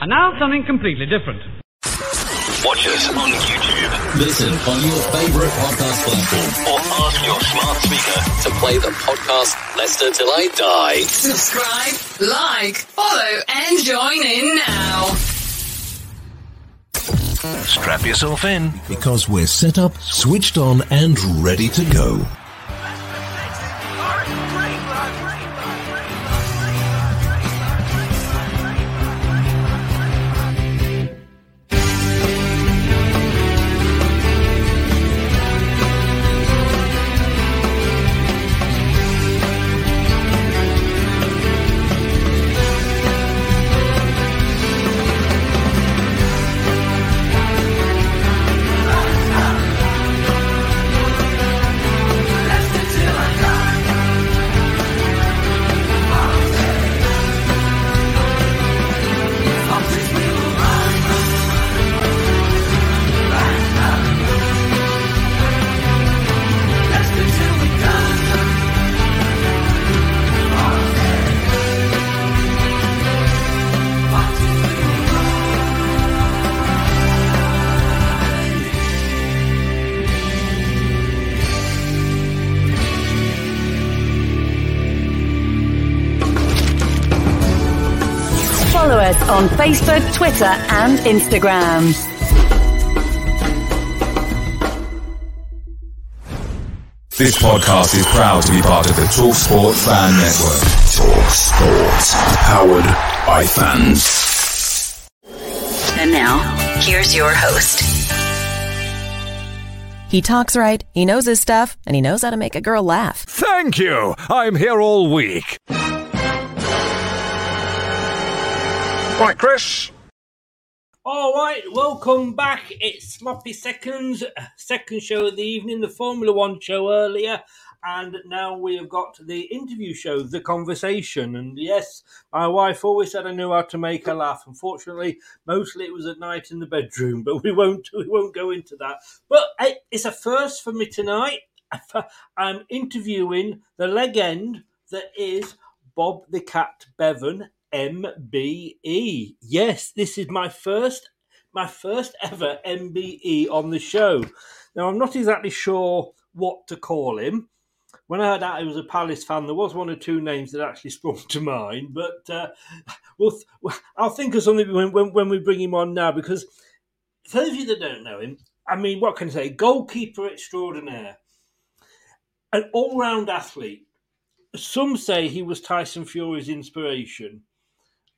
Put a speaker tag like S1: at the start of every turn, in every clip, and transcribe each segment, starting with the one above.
S1: And now something completely different.
S2: Watch us on YouTube.
S3: Listen on your favorite podcast platform
S2: or ask your smart speaker
S3: to play the podcast Leicester Till I Die.
S4: Subscribe, like, follow, and join in now.
S2: Strap yourself in
S5: because we're set up, switched on, and ready to go.
S6: Facebook, Twitter, and Instagram.
S7: This podcast is proud to be part of the TalkSport Fan Network.
S5: TalkSport, powered by fans.
S6: And now, here's your host.
S8: He talks right, he knows his stuff, and he knows how to make a girl laugh.
S9: Thank you. I'm here all week. Right, Chris.
S10: All right, welcome back. It's Sloppy Seconds, second show of the evening, the Formula One show earlier, and now we have got the interview show, The Conversation. And yes, my wife always said I knew how to make her laugh. Unfortunately, mostly it was at night in the bedroom, but we won't we won't go into that. But it's a first for me tonight. I'm interviewing the legend that is Bob the Cat Bevan, MBE. Yes, this is my first my first ever MBE on the show. Now I'm not exactly sure what to call him. When I heard that he was a Palace fan, there was one or two names that actually sprung to mind, but uh, we'll I'll think of something when, when, when we bring him on now because for those of you that don't know him, I mean, what can I say? Goalkeeper extraordinaire, an all-round athlete. Some say he was Tyson Fury's inspiration.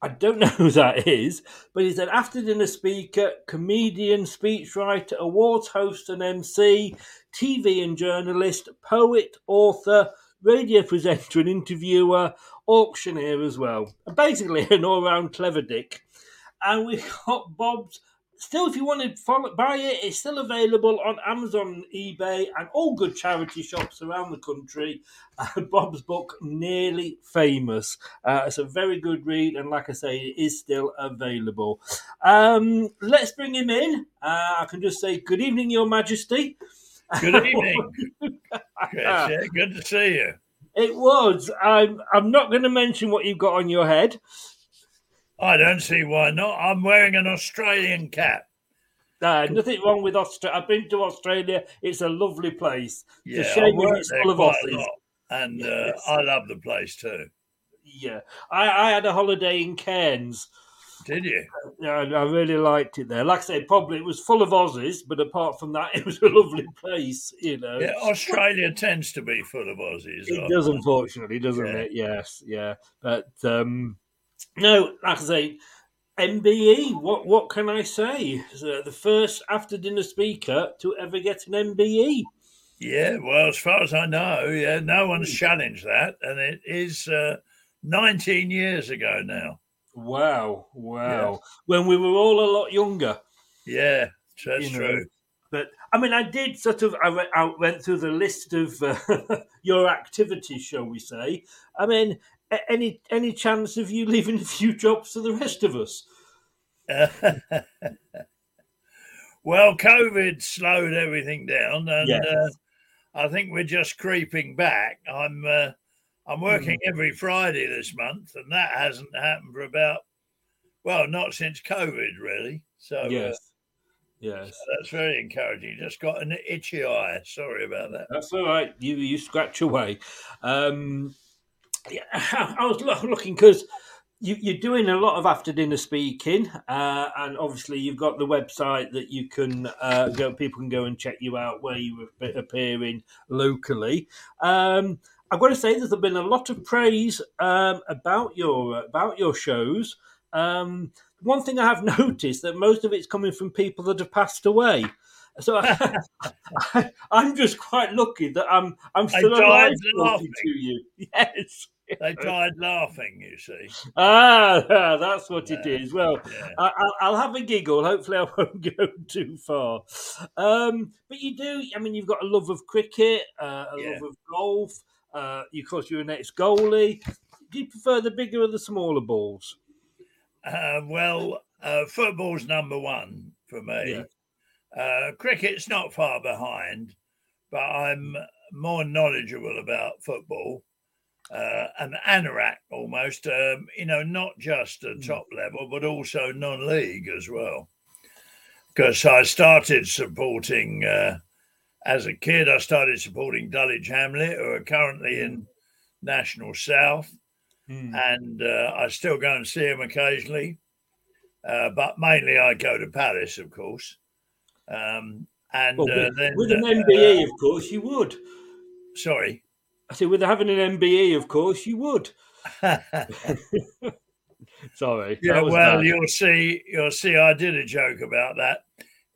S10: I don't know who that is, but he's an after dinner speaker, comedian, speechwriter, awards host and MC, TV and journalist, poet, author, radio presenter and interviewer, auctioneer as well. And basically an all round clever dick. And we've got Bob's still, if you want to follow, buy it, it's still available on Amazon, eBay, and all good charity shops around the country. Uh, Bob's book, Nearly Famous. Uh, it's a very good read, and like I say, it is still available. Um, let's bring him in. Uh, I can just say, Good evening, Your Majesty.
S11: Good evening. Good to see you.
S10: It was. I'm. I'm not going to mention what you've got on your head.
S11: I don't see why not. I'm wearing an Australian cap.
S10: Uh, nothing wrong with Australia. I've been to Australia. It's a lovely place. It's
S11: Yeah,
S10: a shame when it's full of Aussies.
S11: and uh,
S10: Yes.
S11: I love the place too.
S10: Yeah, I, I had a holiday in Cairns.
S11: Did you?
S10: Yeah, I, I really liked it there. Like I say, probably it was full of Aussies, but apart from that, it was a lovely place. You know,
S11: Yeah, Australia tends to be full of Aussies.
S10: It does, unfortunately, doesn't
S11: Yeah.
S10: it? Yes, yeah. But um, no, like I say, MBE. What what can I say? The first after dinner speaker to ever get an. MBE.
S11: Yeah, well, as far as I know, yeah, no one's challenged that, and it is uh, 19 years ago now.
S10: Wow, wow. When we were all a lot younger.
S11: Yeah, that's
S10: you know.
S11: true.
S10: But I mean, I did sort of. I went, I went through the list of uh, your activities, shall we say? I mean, any any chance of you leaving a few jobs to the rest of us?
S11: well, COVID slowed everything down, and
S10: Yes.
S11: uh, I think we're just creeping back. I'm uh, I'm working
S10: Hmm.
S11: every Friday this month, and that hasn't happened for about well, not since COVID, really. So uh,
S10: yes, yes.
S11: that's very encouraging. Just got an itchy eye. Sorry about that.
S10: That's all right. You you scratch away. Um, yeah, I was looking because you, you're doing a lot of after dinner speaking, uh, and obviously you've got the website that you can uh, go. People can go and check you out where you were appearing locally. Um, I've got to say, there's been a lot of praise um, about your about your shows. Um, one thing I have noticed that most of it's coming from people that have passed away. So I, am just quite lucky that I'm I'm still alive to you. Yes.
S11: They died laughing. You see.
S10: Ah, that's what it
S11: Yeah,
S10: is. Well,
S11: yeah.
S10: I, I'll, I'll have a giggle. Hopefully, I won't go too far. Um, but you do. I mean, you've got a love of cricket, uh, a
S11: Yeah.
S10: love of golf. Uh, you, of course, you're an ex-goalie. Do you prefer the bigger or the smaller balls?
S11: Uh, well, uh, football's number one for me. Uh, cricket's not far behind, but I'm more knowledgeable about football. Uh, an anorak almost, um, you know, not just at top level, but also non league as well. Because I started supporting, uh, as a kid, I started supporting Dulwich Hamlet, who are currently in National South and uh, I still go and see him occasionally. Uh, but mainly I go to Palace, of course. Um, and
S10: Well,
S11: uh,
S10: with,
S11: then,
S10: with an
S11: uh,
S10: MBE, of course, you would.
S11: sorry.
S10: I said, with having an MBE, of course, you would. Sorry.
S11: Yeah, well,
S10: bad.
S11: you'll see. You'll see. I did a joke about that.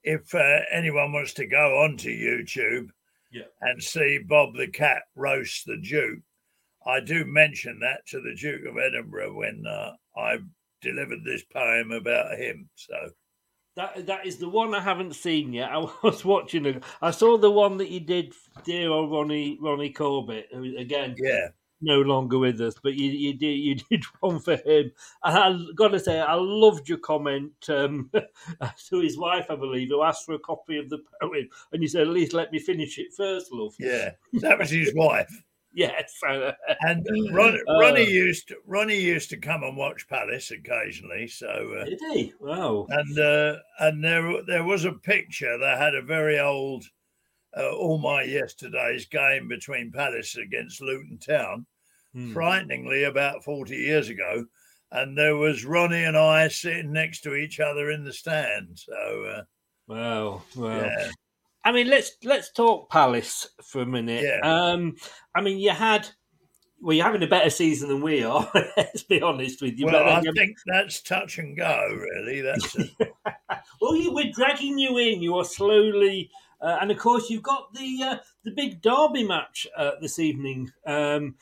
S11: If uh, anyone wants to go onto YouTube
S10: Yeah.
S11: and see Bob the Cat roast the Duke, I do mention that to the Duke of Edinburgh when uh, I delivered this poem about him. So
S10: That that is the one I haven't seen yet. I was watching it. I saw the one that you did, dear old Ronnie Ronnie Corbett, who again
S11: yeah,
S10: no longer with us, but you you did you did one for him. And I got to say, I loved your comment um, to his wife, I believe, who asked for a copy of the poem, and you said, "At least let me finish it first, love."
S11: yeah, that was his wife.
S10: Yes.
S11: And Ron,
S10: Uh,
S11: Ronnie used to, Ronnie used to come and watch Palace occasionally. So uh,
S10: Did he? Wow.
S11: and uh, and there there was a picture that had a very old uh, all my yesterday's game between Palace against Luton Town,
S10: Hmm.
S11: frighteningly about forty years ago, and there was Ronnie and I sitting next to each other in the stand. So uh,
S10: Wow. Wow.
S11: yeah,
S10: I mean, let's let's talk Palace for a minute.
S11: Yeah.
S10: Um, I mean, you had well, you're having a better season than we are. let's be honest with you.
S11: well, I
S10: then you-
S11: think that's touch and go. Really, that's
S10: well, you, we're dragging you in. You are slowly, uh, and of course, you've got the uh, the big derby match uh, this evening. Um,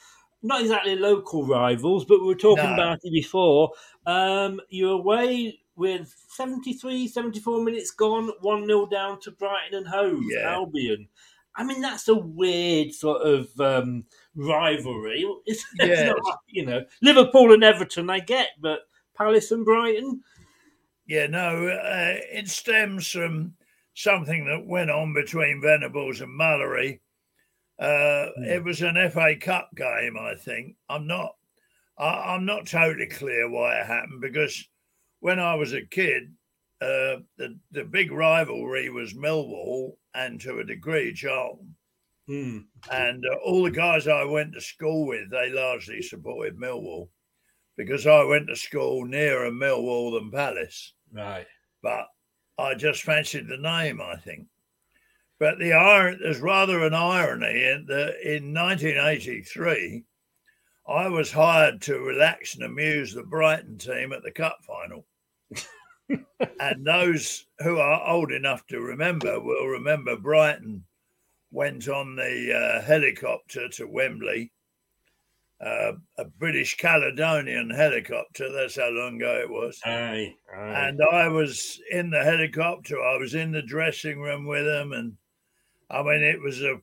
S10: not exactly local rivals, but we were talking
S11: No.
S10: about it before. Um, you're away with 73, 74 minutes gone, 1 0 down to Brighton and Hove
S11: Yeah.
S10: Albion. I mean, that's a weird sort of um, rivalry. It's, it's not like, you know, Liverpool and Everton, I get, but Palace and Brighton.
S11: Yeah, no, uh, it stems from something that went on between Venables and Mullery. Uh, It was an FA Cup game, I think. I'm not, I, I'm not totally clear why it happened because when I was a kid, uh, the the big rivalry was Millwall and to a degree Charlton.
S10: Hmm.
S11: And uh, all the guys I went to school with, they largely supported Millwall because I went to school nearer Millwall than Palace
S10: Right.
S11: but I just fancied the name, I think. But the iron, there's rather an irony in that in 1983, I was hired to relax and amuse the Brighton team at the cup final. And those who are old enough to remember will remember Brighton went on the uh, helicopter to Wembley, uh, a British Caledonian helicopter. That's how long ago it was.
S10: Aye, aye.
S11: And I was in the helicopter. I was in the dressing room with them, and I mean, it was a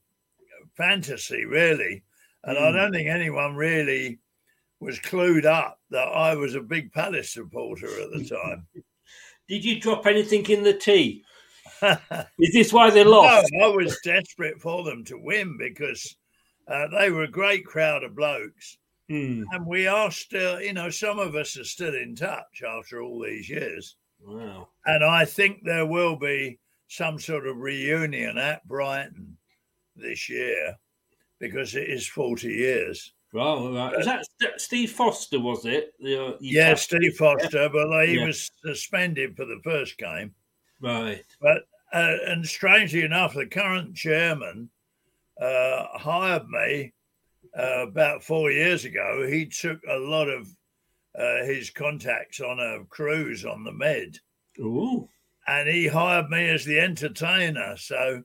S11: fantasy, really. And I
S10: Mm.
S11: don't think anyone really was clued up that I was a big Palace supporter at the time.
S10: Did you drop anything in the tea? Is this why they lost?
S11: No, I was desperate for them to win because uh, they were a great crowd of blokes.
S10: Hmm.
S11: And we are still, you know, some of us are still in touch after all these years.
S10: Wow.
S11: And I think there will be some sort of reunion at Brighton this year because it is 40 years.
S10: Right, right. Was that St- Steve Foster, was it? The, uh,
S11: Yeah,
S10: touched-
S11: Steve Foster, but he
S10: Yeah.
S11: was suspended for the first game.
S10: Right.
S11: But uh, and strangely enough, the current chairman uh, hired me uh, about four years ago. He took a lot of uh, his contacts on a cruise on the Med,
S10: Ooh.
S11: and he hired me as the entertainer. So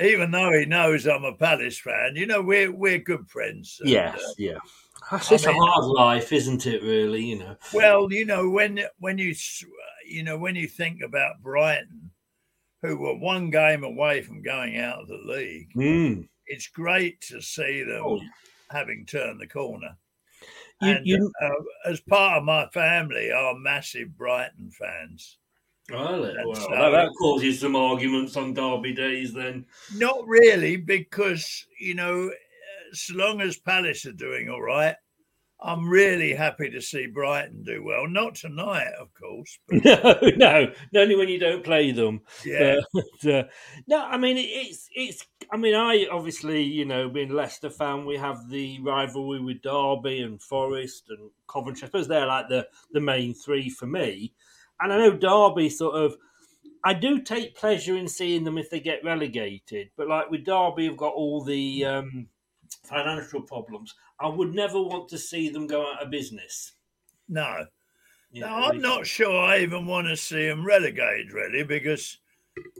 S11: even though he knows I'm a Palace fan, you know we're we're good friends. And,
S10: Yes,
S11: uh,
S10: yeah. That's
S11: I
S10: it's a hard life, isn't it? Really, you know.
S11: Well, you know when when you you know when you think about Brighton, who were one game away from going out of the league,
S10: Mm.
S11: it's great to see them
S10: Oh.
S11: having turned the corner.
S10: You-
S11: and
S10: you-
S11: uh, as part of my family, are massive Brighton fans.
S10: Really? Well,
S11: so-
S10: that, that causes some arguments on Derby days then.
S11: Not really, because you know, as long as Palace are doing all right, I'm really happy to see Brighton do well. Not tonight, of course. But
S10: no, no, only when you don't play them.
S11: Yeah.
S10: But, uh, no, I mean it's it's. I mean, I obviously, you know, being Leicester fan, we have the rivalry with Derby and Forest and Coventry. I suppose they're like the the main three for me. And I know Derby sort of. I do take pleasure in seeing them if they get relegated, but like with Derby, have got all the um, financial problems. I would never want to see them go out of business.
S11: no,
S10: You
S11: No, I'm not sure I even want to see them relegated, really, because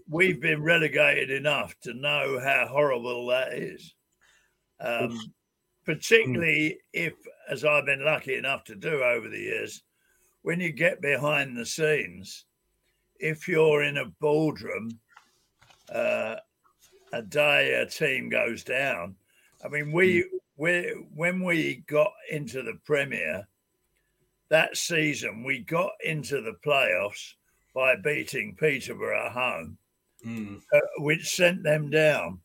S11: we've been relegated enough to know how horrible that is. Um, particularly if, as I've been lucky enough to do over the years, when you get behind the scenes, if you're in a boardroom uh, a day a team goes down, I mean, we, we when we got into the Premier that season, we got into the playoffs by beating Peterborough at home,
S10: Mm.
S11: uh, which sent them down.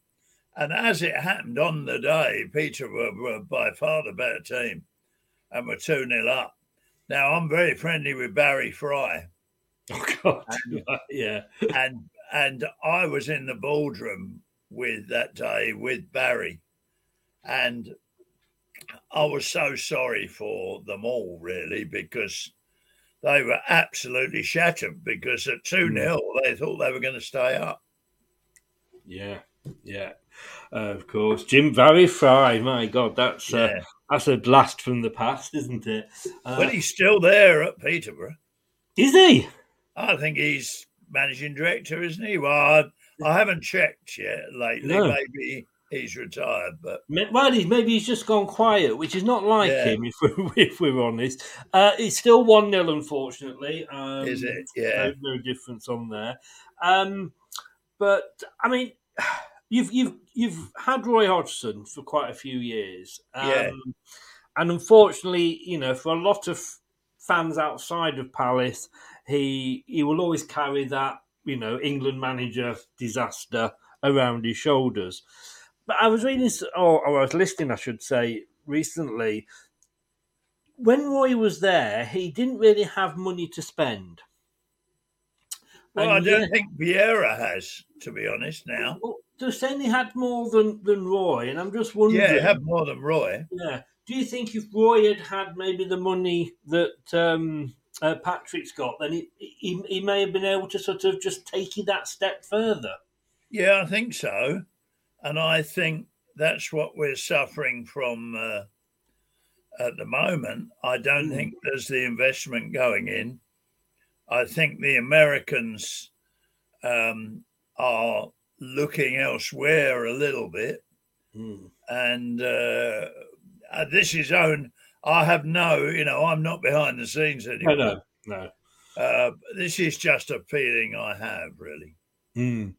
S11: And as it happened on the day, Peterborough were by far the better team and were 2 0 up. Now, I'm very friendly with Barry Fry.
S10: Oh God, yeah.
S11: and and I was in the boardroom with that day with Barry, and I was so sorry for them all, really, because they were absolutely shattered. Because at two 0 they thought they were going to stay up.
S10: Yeah, yeah, uh, of course. Jim Barry Fry, my God, that's uh,
S11: Yeah.
S10: That's a blast from the past, isn't it? Uh,
S11: but he's still there at Peterborough.
S10: is he?
S11: I think he's managing director, isn't he? Well, I, I haven't checked yet lately.
S10: No.
S11: Maybe he's retired. But
S10: well, he's, maybe he's just gone quiet, which is not like
S11: Yeah.
S10: him, if we're, if we're honest. Uh, it's still 1 0, unfortunately. Um,
S11: Is it? Yeah.
S10: No, no difference on there. Um, but, I mean, you've, you've, you've had Roy Hodgson for quite a few years. Um,
S11: Yeah.
S10: And unfortunately, you know, for a lot of fans outside of Palace, he he will always carry that, you know, England manager disaster around his shoulders. But I was reading, or, or I was listening, I should say, recently. When Roy was there, he didn't really have money to spend.
S11: well,
S10: And
S11: I don't
S10: yeah-
S11: think Vieira has, to be honest. Now,
S10: Well, they're saying had more than, than Roy, and I'm just wondering.
S11: yeah, have more than Roy.
S10: Yeah. Do you think if Roy had had maybe the money that um, uh, Patrick's got, then he, he he may have been able to sort of just take it that step further?
S11: Yeah, I think so, and I think that's what we're suffering from uh, at the moment. I don't
S10: Hmm.
S11: think there's the investment going in. I think the Americans um, are looking elsewhere a little bit,
S10: Hmm.
S11: and uh, uh, this is own. I have no, you know, I'm not behind the scenes
S10: No,
S11: anymore.
S10: no, no.
S11: Uh, this is just a feeling I have, really.
S10: Hmm.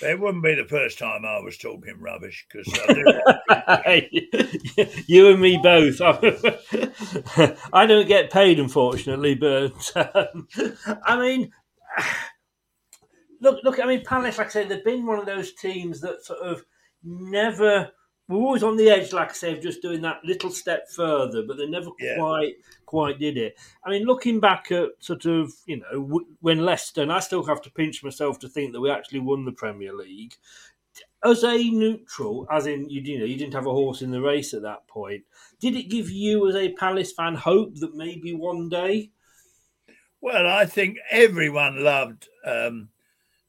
S11: It wouldn't be the first time I was talking rubbish because
S10: you and me both. I don't get paid, unfortunately, but um, I mean, look, look. I mean, Palace, like I say, they've been one of those teams that sort of never. We're always on the edge, like I say, of just doing that little step further, but they never
S11: Yeah.
S10: quite quite did it. I mean, looking back at sort of you know when Leicester, and I still have to pinch myself to think that we actually won the Premier League as a neutral, as in you, you know you didn't have a horse in the race at that point. Did it give you, as a Palace fan, hope that maybe one day?
S11: Well, I think everyone loved um,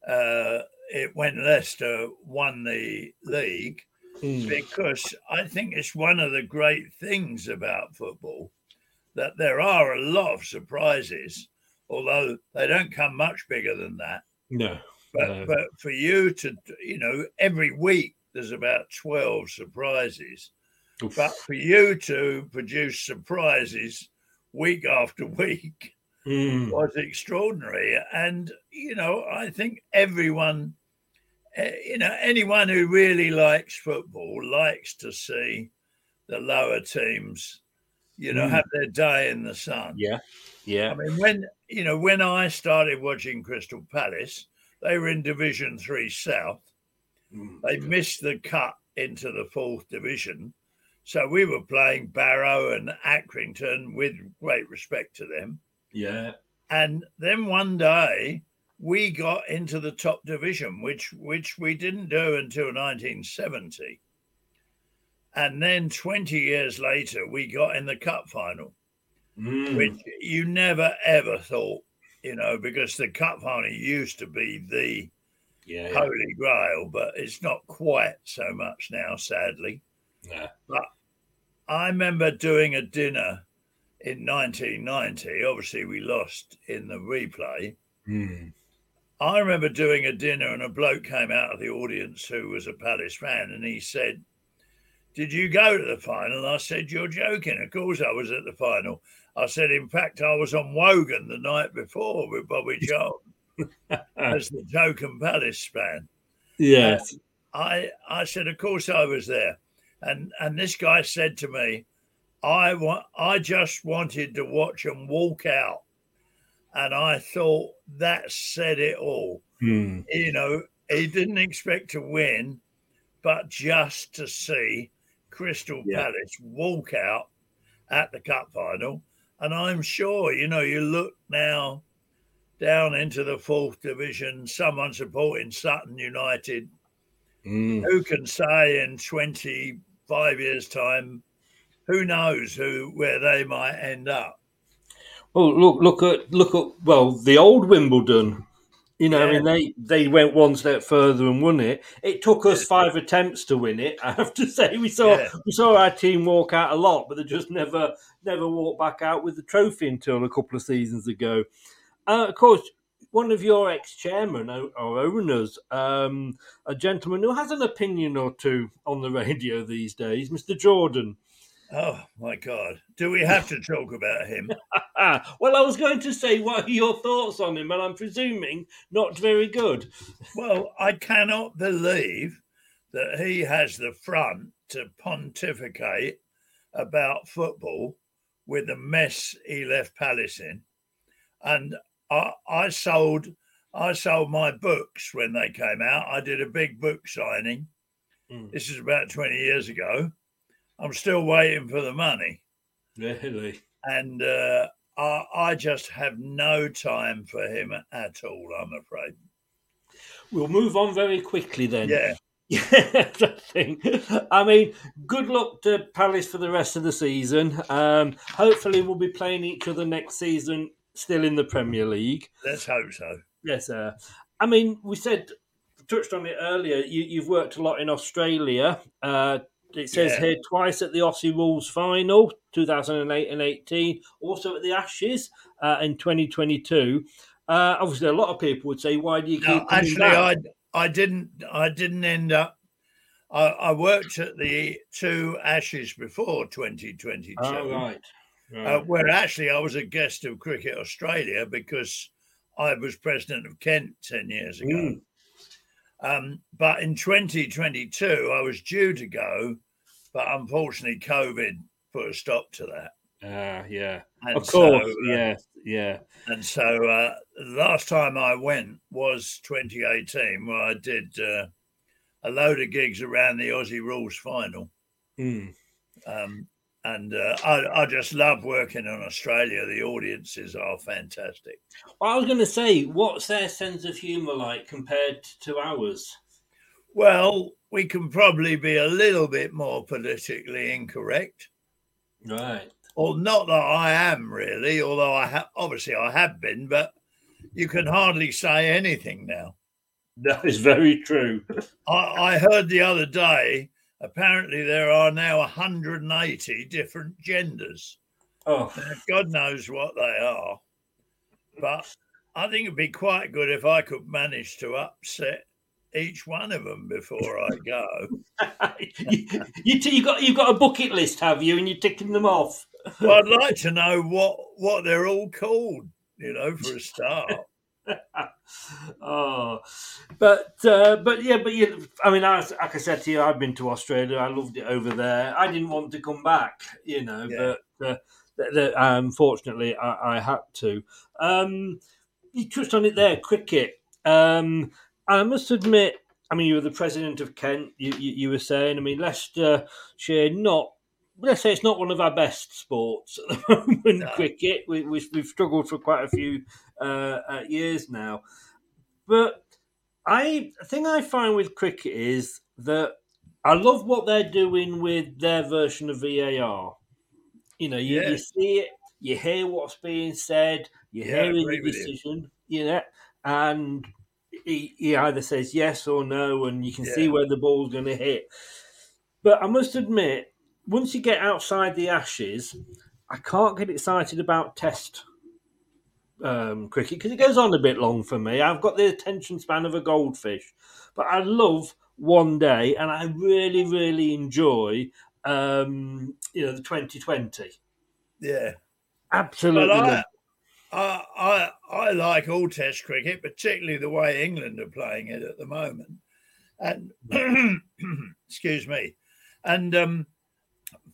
S11: uh, it when Leicester won the league because I think it's one of the great things about football that there are a lot of surprises, although they don't come much bigger than that.
S10: No,
S11: But
S10: no.
S11: but for you to you know every week there's about twelve surprises. But for you to produce surprises week after week
S10: Mm.
S11: was extraordinary. And you know, I think everyone, eh, you know, anyone who really likes football likes to see the lower teams, you know,
S10: Mm.
S11: have their day in the sun.
S10: Yeah, yeah.
S11: I mean, when you know, when I started watching Crystal Palace, they were in Division Three South.
S10: Mm.
S11: They missed the cut into the fourth division, so we were playing Barrow and Accrington with great respect to them.
S10: Yeah.
S11: And then one day we got into the top division, which which we didn't do until 1970. And then 20 years later, we got in the cup final
S10: Mm.
S11: which you never ever thought, you know, because the cup final used to be the
S10: Yeah.
S11: holy grail, but it's not quite so much now, sadly.
S10: Yeah.
S11: But I remember doing a dinner in 1990. Obviously, we lost in the replay.
S10: Mm.
S11: I remember doing a dinner, and a bloke came out of the audience who was a Palace fan, and he said, Did you go to the final? I said, You're joking. Of course, I was at the final. I said, In fact, I was on Wogan the night before with Bobby Charlton as the token Palace fan.
S10: Yes.
S11: I I said, of course I was there, and and this guy said to me, I want I just wanted to watch them walk out, and I thought that said it all.
S10: Mm.
S11: You know, he didn't expect to win, but just to see Crystal
S10: Yeah.
S11: Palace walk out at the cup final, and I'm sure you know you look now down into the fourth division, someone supporting Sutton United
S10: Mm.
S11: who can say in 25 years time who knows who where they might end up
S10: Well, look, look at look at well the old Wimbledon. You know, I mean, they they went one step further and won it. It took us five attempts to win it. I have to say, we saw
S11: Yeah.
S10: we saw our team walk out a lot, but they just never never walked back out with the trophy until a couple of seasons ago. Uh, of course, one of your ex-chairmen or or owners, um, a gentleman who has an opinion or two on the radio these days, Mr. Jordan.
S11: Oh my God! Do we have to talk about him?
S10: well, I was going to say, what are your thoughts on him? And I'm presuming not very good.
S11: Well, I cannot believe that he has the front to pontificate about football with the mess he left Palace in. And I, I sold I sold my books when they came out. I did a big book signing.
S10: Mm.
S11: This is about 20 years ago. I'm still waiting for the money.
S10: Really?
S11: And uh, I, I just have no time for him at all, I'm afraid.
S10: We'll move on very quickly then.
S11: Yeah.
S10: Yeah, I mean, good luck to Palace for the rest of the season. Um, hopefully, we'll be playing each other next season, still in the Premier League.
S11: Let's hope so.
S10: Yes, sir. I mean, we said touched on it earlier. You, you've worked a lot in Australia. Uh, it says
S11: Yeah.
S10: here twice at the Aussie Rules final, 2008 and 18, also at the Ashes uh, in 2022. Uh, obviously, a lot of people would say, "Why do you keep?"
S11: No, actually,
S10: back?"
S11: I I didn't I didn't end up. I, I worked at the two Ashes before 2022.
S10: Oh, right.
S11: Uh, where actually I was a guest of Cricket Australia because I was president of Kent 10 years ago.
S10: Mm.
S11: Um, but in 2022, I was due to go, but unfortunately, COVID put a stop to that.
S10: Ah, yeah.
S11: And
S10: of course,
S11: so, uh,
S10: yeah, yeah.
S11: And so uh, the last time I went was 2018, where I did uh, a load of gigs around the Aussie Rules final.
S10: Mm.
S11: Um, and uh, I, I just love working in Australia. The audiences are fantastic.
S10: Well, I was going to say, what's their sense of humour like compared to ours?
S11: Well, we can probably be a little bit more politically incorrect.
S10: Right.
S11: Well, not that I am really, although I have obviously I have been, but you can hardly say anything now.
S10: That is very true.
S11: I, I heard the other day, apparently there are now 180 different genders.
S10: Oh,
S11: Now, God knows what they are. But I think it'd be quite good if I could manage to upset each one of them before I go.
S10: you, you, you got you've got a bucket list, have you? And you're ticking them off.
S11: Well, I'd like to know what what they're all called, you know, for a start.
S10: oh, but uh, but yeah, but you. I mean, I, like I said to you, I've been to Australia. I loved it over there. I didn't want to come back, you know,
S11: Yeah.
S10: but uh, th- th- unfortunately, I, I had to. Um, you touched on it there, cricket. Um, and I must admit, I mean, you were the president of Kent. You, you, you were saying, I mean, Leicestershire not. Let's say it's not one of our best sports at the moment. Cricket, we, we, we've struggled for quite a few uh, uh, years now. But I the thing I find with cricket is that I love what they're doing with their version of VAR. You know, you, you see it, you hear what's being said, you
S11: Yeah,
S10: hear the
S11: agree you.
S10: decision, you know, and he, he either says yes or no, and you can see where the ball's going to hit. But I must admit, once you get outside the ashes, I can't get excited about Test um, cricket because it goes on a bit long for me. I've got the attention span of a goldfish, but I love one day, and I really, really enjoy, um, you know, the twenty twenty.
S11: Yeah.
S10: Absolutely,
S11: I, I, I, I like all Test cricket, particularly the way England are playing it at the moment. And excuse me. And um,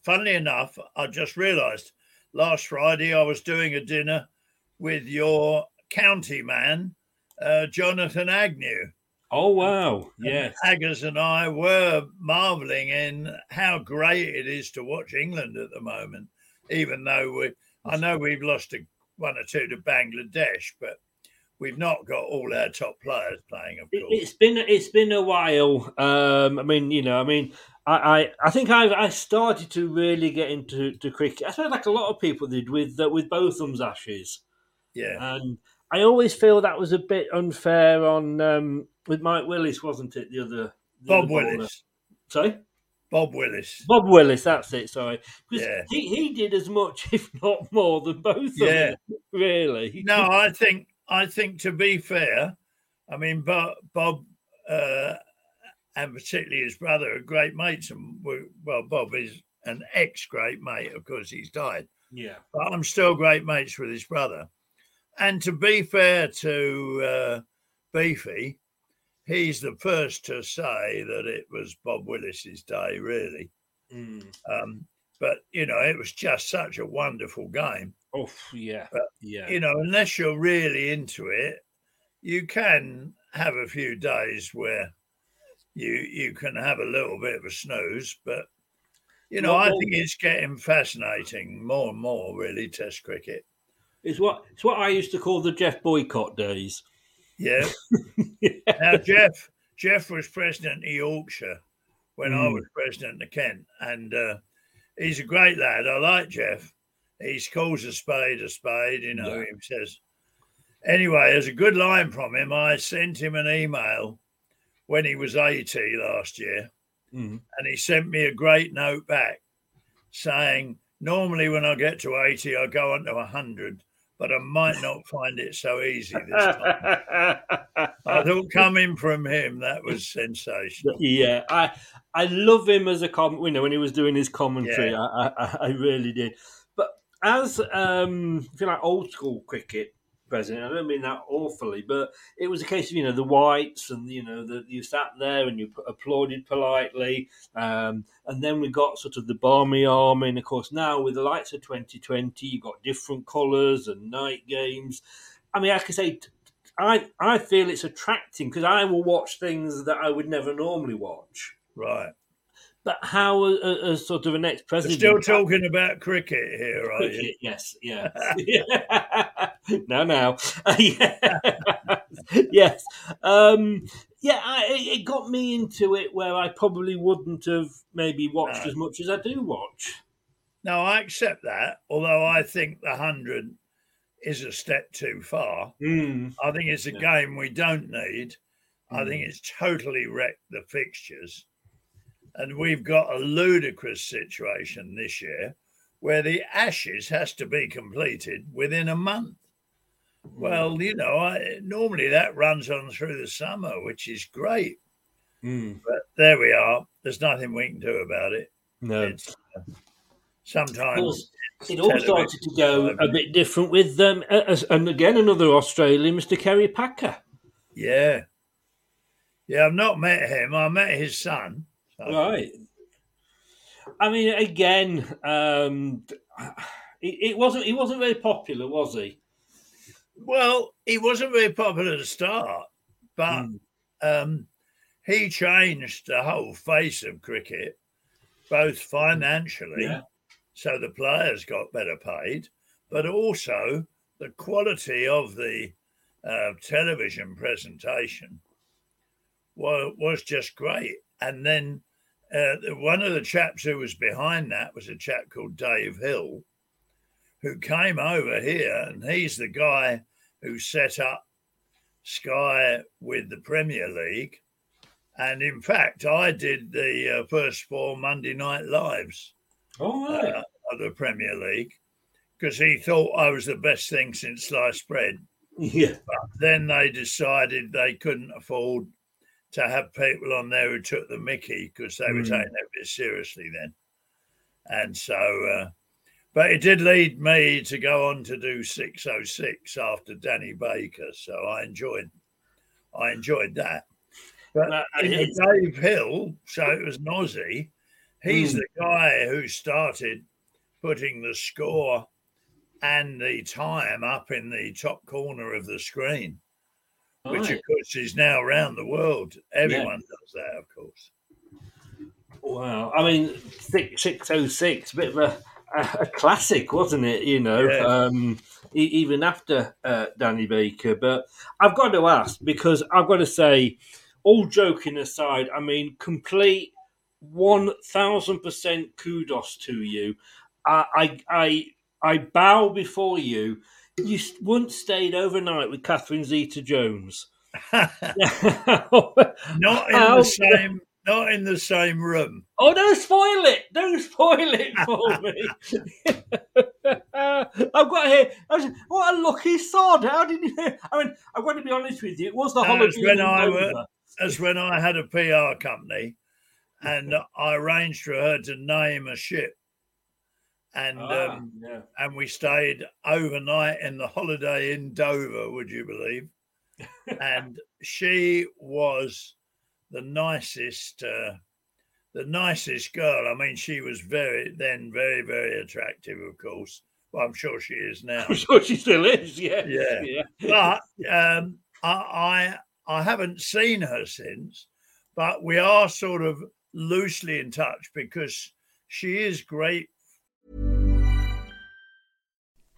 S11: funnily enough, I just realised last Friday I was doing a dinner with your county man, uh, Jonathan Agnew.
S10: Oh wow! Yes,
S11: Haggers and I were marvelling in how great it is to watch England at the moment, even though we, I know we've lost a, one or two to Bangladesh, but we've not got all our top players playing, of course.
S10: It's been it's been a while. Um, I mean, you know, I mean, I I, I think I I started to really get into to cricket. I suppose like a lot of people did with uh, with Botham's Ashes,
S11: Yeah.
S10: and I always feel that was a bit unfair on um, with Mike Willis, wasn't it? The other the
S11: Bob
S10: other?
S11: Willis.
S10: Sorry.
S11: Bob Willis.
S10: Bob Willis, that's it. Sorry, because
S11: Yeah.
S10: he, he did as much, if not more, than both of
S11: Yeah.
S10: them. Really?
S11: No, I think I think to be fair, I mean, Bob, Bob uh, and particularly his brother are great mates. And we- well, Bob is an ex great mate, of course, he's died.
S10: Yeah.
S11: But I'm still great mates with his brother. And to be fair to uh, Beefy, he's the first to say that it was Bob Willis's day, really.
S10: Mm.
S11: Um, but you know, it was just such a wonderful game.
S10: Oh, yeah.
S11: But
S10: yeah.
S11: you know, unless you're really into it, you can have a few days where you you can have a little bit of a snooze. But you know, I think it's getting fascinating more and more. Really, Test cricket.
S10: It's what it's what I used to call the Geoff Boycott days.
S11: Yeah. Now, Geoff Geoff was president of Yorkshire when I
S10: Mm.
S11: was president of Kent, and uh, he's a great lad. I like Geoff. He calls a spade a spade. You know,
S10: Yeah.
S11: he says. Anyway, there's a good line from him. I sent him an email when he was 80 last year,
S10: Mm.
S11: and he sent me a great note back saying, Normally, when I get to 80, I go on to 100, but I might not find it so easy this time. I thought coming from him, that was sensational.
S10: Yeah, I I love him as a com. You know, when he was doing his commentary,
S11: Yeah.
S10: I, I I really did. But as um, if you like old school cricket president, I don't mean that awfully, but it was a case of you know the whites and you know that you sat there and you applauded politely, um, and then we got sort of the barmy army, and of course now with the lights of 2020, you've got different colours and night games. I mean, I can say. I, I feel it's attracting because I will watch things that I would never normally watch.
S11: Right.
S10: But how, as, as sort of an ex
S11: We're
S10: president,
S11: still talking about cricket here, are you?
S10: Yes, yeah, yeah. no, now, yeah. yes, um, yeah. I, it got me into it where I probably wouldn't have maybe watched
S11: No.
S10: as much as I do watch.
S11: No, I accept that. Although I think the hundred is a step too far.
S10: Mm.
S11: I think it's a
S10: Yeah.
S11: game we don't need. I think
S10: Mm.
S11: it's totally wrecked the fixtures. And we've got a ludicrous situation this year where the Ashes has to be completed within a month. Well, you know, I, normally that runs on through the summer, which is great.
S10: Mm.
S11: But there we are. There's nothing we can do about it.
S10: No.
S11: It's, uh, sometimes
S10: course,
S11: it's
S10: It all started to go a bit different with them, as, and again another Australian, Mr. Kerry Packer.
S11: Yeah. Yeah, I've not met him. I met his son. So-
S10: Right. I mean, again, um, it, it wasn't. He wasn't very popular, was he?
S11: Well, he wasn't very popular to start, but
S10: Hmm.
S11: um, he changed the whole face of cricket, both financially,
S10: Yeah.
S11: so the players got better paid, but also the quality of the uh, television presentation was, was just great. And then uh, one of the chaps who was behind that was a chap called Dave Hill, who came over here, and he's the guy who set up Sky with the Premier League. And in fact, I did the uh, first four Monday night lives
S10: right.
S11: uh, of the Premier League because he thought I was the best thing since sliced bread.
S10: yeah.
S11: But then they decided they couldn't afford to have people on there who took the mickey because they were
S10: Mm.
S11: taking it a bit seriously then. And so, uh, but it did lead me to go on to do 606 after Danny Baker. So I enjoyed, I enjoyed that. But
S10: Uh,
S11: Dave Hill, so it was Nozzy. He's
S10: Mm.
S11: the guy who started putting the score and the time up in the top corner of the screen, which
S10: Right.
S11: of course is now around the world. Everyone does that, of course.
S10: Wow. I mean, six six oh six, bit of a, a, a classic, wasn't it? You know,
S11: Yeah.
S10: um, e- even after uh, Danny Baker. But I've got to ask because I've got to say, all joking aside, I mean, complete one thousand percent kudos to you. I, I I I bow before you. You once stayed overnight with Catherine Zeta-Jones.
S11: Not in
S10: How-
S11: the same, not in the same room.
S10: Oh, don't spoil it! Don't spoil it for me. Uh, I've got here. What a lucky sod! How did you? I mean, I'm going to be honest with you. It was the holiday.
S11: As when I wa- that's when I had a PR company, and I arranged for her to name a ship, and
S10: Ah,
S11: um,
S10: yeah.
S11: and we stayed overnight in the Holiday Inn Dover. Would you believe? and she was the nicest, uh, the nicest girl. I mean, she was very then very very attractive, of course. Well, I'm sure she is now.
S10: I'm sure she still is. Yeah,
S11: Yeah. but um, I, I I haven't seen her since, but we are sort of loosely in touch because she is great.